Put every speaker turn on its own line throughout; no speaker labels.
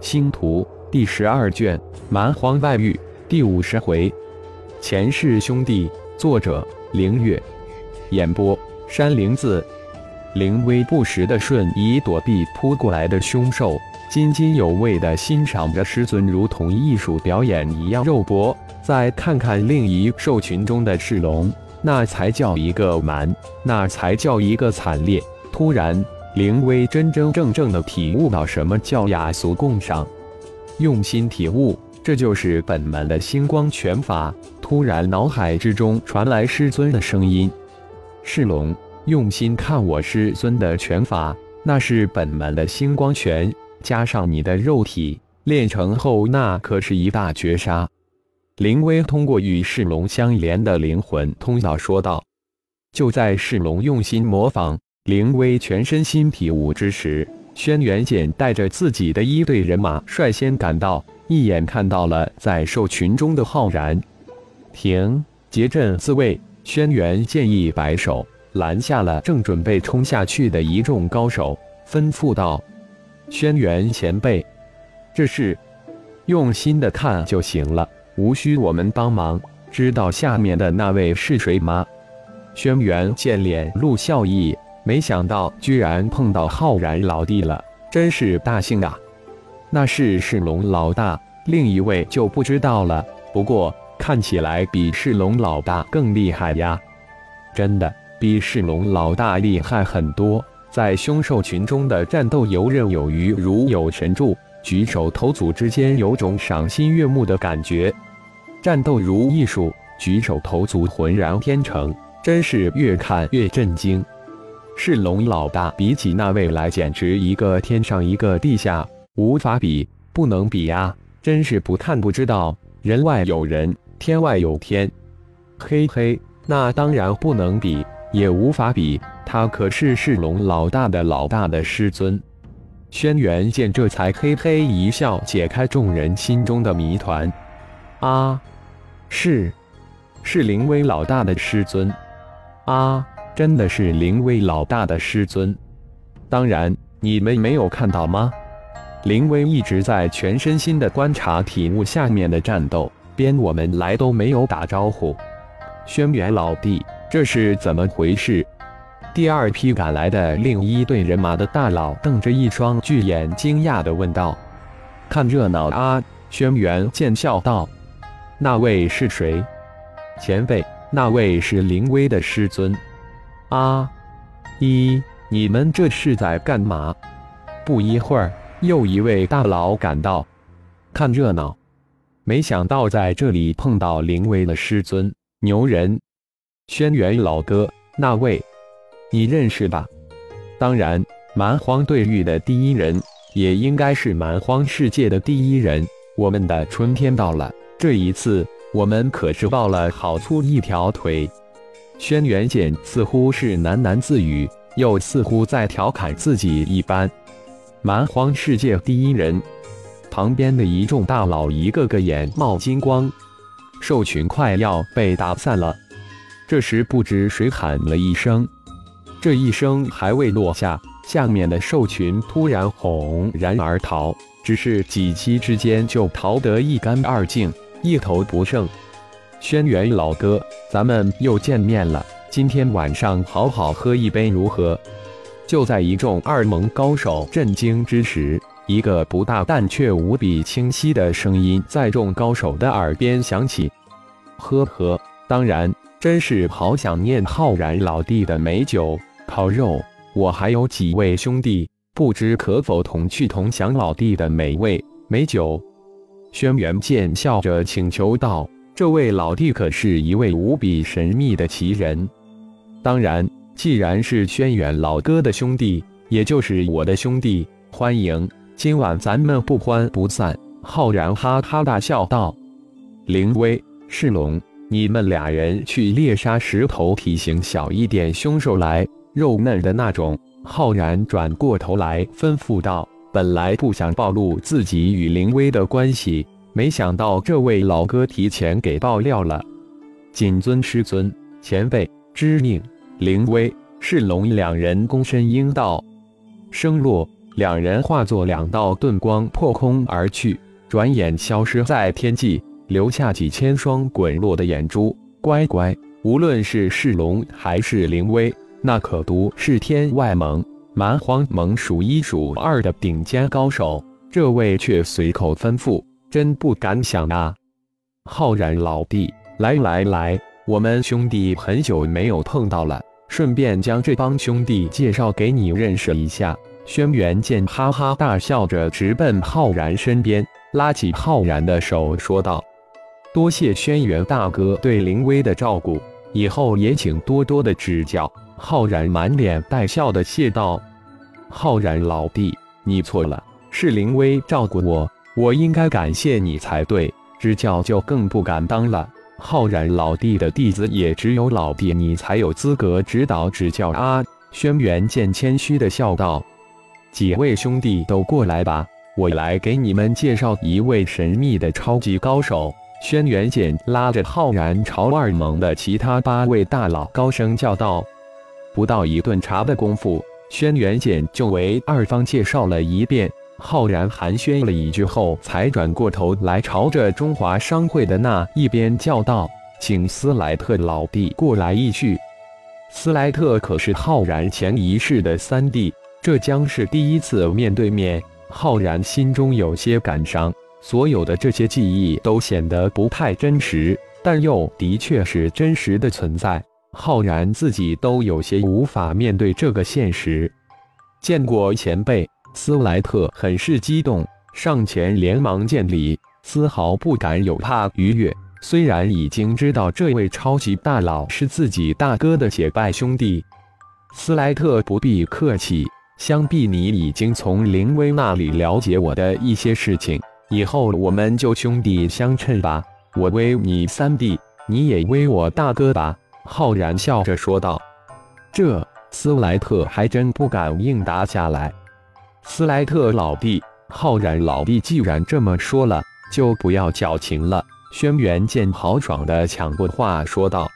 星图第十二卷蛮荒外域第五十回，前世兄弟，作者凌月，演播山灵子。灵威不时的瞬移躲避扑过来的凶兽，津津有味的欣赏着师尊如同艺术表演一样肉搏。再看看另一兽群中的赤龙，那才叫一个蛮，那才叫一个惨烈。突然，灵威真真正正的体悟到什么叫雅俗共赏，用心体悟，这就是本门的星光拳法。突然，脑海之中传来师尊的声音：“赤龙。”用心看我师尊的拳法，那是本门的星光拳，加上你的肉体练成后，那可是一大绝杀。灵威通过与世龙相连的灵魂通道说道。就在世龙用心模仿灵威全身心体舞之时，轩辕剑带着自己的一队人马率先赶到，一眼看到了在兽群中的浩然。停，结阵自卫。轩辕剑一摆手。拦下了正准备冲下去的一众高手，吩咐道：“轩辕前辈，这事用心的看就行了，无需我们帮忙。知道下面的那位是谁吗？”轩辕剑脸露笑意，没想到居然碰到浩然老弟了，真是大幸啊！那是世龙老大，另一位就不知道了。不过看起来比世龙老大更厉害呀，真的。比世龙老大厉害很多，在凶兽群中的战斗游刃有余，如有神助，举手投足之间有种赏心悦目的感觉。战斗如艺术，举手投足浑然天成，真是越看越震惊。世龙老大比起那位来，简直一个天上一个地下，无法比，不能比呀！真是不看不知道，人外有人，天外有天。嘿嘿，那当然不能比。也无法比，他可是世龙老大的老大的师尊。轩辕剑这才嘿嘿一笑，解开众人心中的谜团。啊，是，是灵威老大的师尊。啊，真的是灵威老大的师尊。当然，你们没有看到吗？灵威一直在全身心的观察体悟下面的战斗，边我们来都没有打招呼。轩辕老弟。这是怎么回事？第二批赶来的另一队人马的大佬瞪着一双巨眼，惊讶地问道：“看热闹啊！”轩辕剑笑道：“那位是谁？前辈，那位是灵威的师尊。”啊！一，你们这是在干嘛？不一会儿，又一位大佬赶到，看热闹。没想到在这里碰到灵威的师尊，牛人。轩辕老哥，那位你认识吧？当然，蛮荒对域的第一人，也应该是蛮荒世界的第一人。我们的春天到了，这一次我们可是抱了好粗一条腿。轩辕剑似乎是喃喃自语，又似乎在调侃自己一般。蛮荒世界第一人，旁边的一众大佬一个个眼冒金光，兽群快要被打散了。这时，不知谁喊了一声，这一声还未落下，下面的兽群突然轰然而逃，只是几息之间就逃得一干二净，一头不剩。轩辕老哥，咱们又见面了，今天晚上好好喝一杯如何？就在一众二盟高手震惊之时，一个不大但却无比清晰的声音在众高手的耳边响起：“呵呵，当然。”真是好想念浩然老弟的美酒烤肉，我还有几位兄弟，不知可否同去同享老弟的美味美酒？轩辕剑笑着请求道：“这位老弟可是一位无比神秘的奇人。当然，既然是轩辕老哥的兄弟，也就是我的兄弟，欢迎今晚咱们不欢不散。”浩然哈哈大笑道：“灵威世龙。”你们俩人去猎杀十头体型小一点凶兽来，肉嫩的那种。浩然转过头来吩咐道：“本来不想暴露自己与灵威的关系，没想到这位老哥提前给爆料了。谨遵师尊前辈之命。”灵威、世龙两人躬身应道：“生落。”两人化作两道遁光破空而去，转眼消失在天际，留下几千双滚落的眼珠。乖乖，无论是世龙还是灵威，那可都是天外盟、蛮荒盟数一数二的顶尖高手。这位却随口吩咐，真不敢想啊！浩然老弟，来来来，我们兄弟很久没有碰到了，顺便将这帮兄弟介绍给你认识一下。轩辕剑哈哈大笑着直奔浩然身边，拉起浩然的手说道。多谢轩辕大哥对灵威的照顾，以后也请多多的指教。浩然满脸带笑的谢道：“浩然老弟，你错了，是灵威照顾我，我应该感谢你才对。指教就更不敢当了。浩然老弟的弟子也只有老弟你才有资格指导指教啊。”轩辕剑谦虚的笑道：“几位兄弟都过来吧，我来给你们介绍一位神秘的超级高手。”轩辕剑拉着浩然朝二盟的其他八位大佬高声叫道：“不到一顿茶的功夫，轩辕剑就为二方介绍了一遍。”浩然寒暄了一句后，才转过头来朝着中华商会的那一边叫道：“请斯莱特老弟过来一叙。”斯莱特可是浩然前一世的三弟，这将是第一次面对面，浩然心中有些感伤。所有的这些记忆都显得不太真实，但又的确是真实的存在。浩然自己都有些无法面对这个现实。见过前辈，斯莱特很是激动，上前连忙见礼，丝毫不敢有怕逾越。虽然已经知道这位超级大佬是自己大哥的结拜兄弟，斯莱特不必客气，想必你已经从林威那里了解我的一些事情。以后我们就兄弟相称吧，我威你三弟，你也威我大哥吧。”浩然笑着说道。这斯莱特还真不敢应答下来。斯莱特老弟，浩然老弟既然这么说了，就不要矫情了。轩辕剑豪爽的抢过话说道：“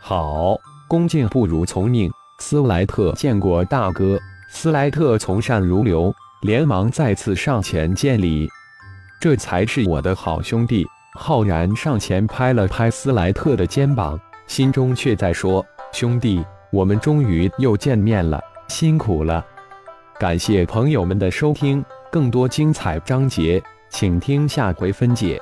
好，恭敬不如从命。”斯莱特见过大哥。斯莱特从善如流，连忙再次上前见礼。这才是我的好兄弟。浩然上前拍了拍斯莱特的肩膀，心中却在说：“兄弟，我们终于又见面了，辛苦了。”感谢朋友们的收听，更多精彩章节，请听下回分解。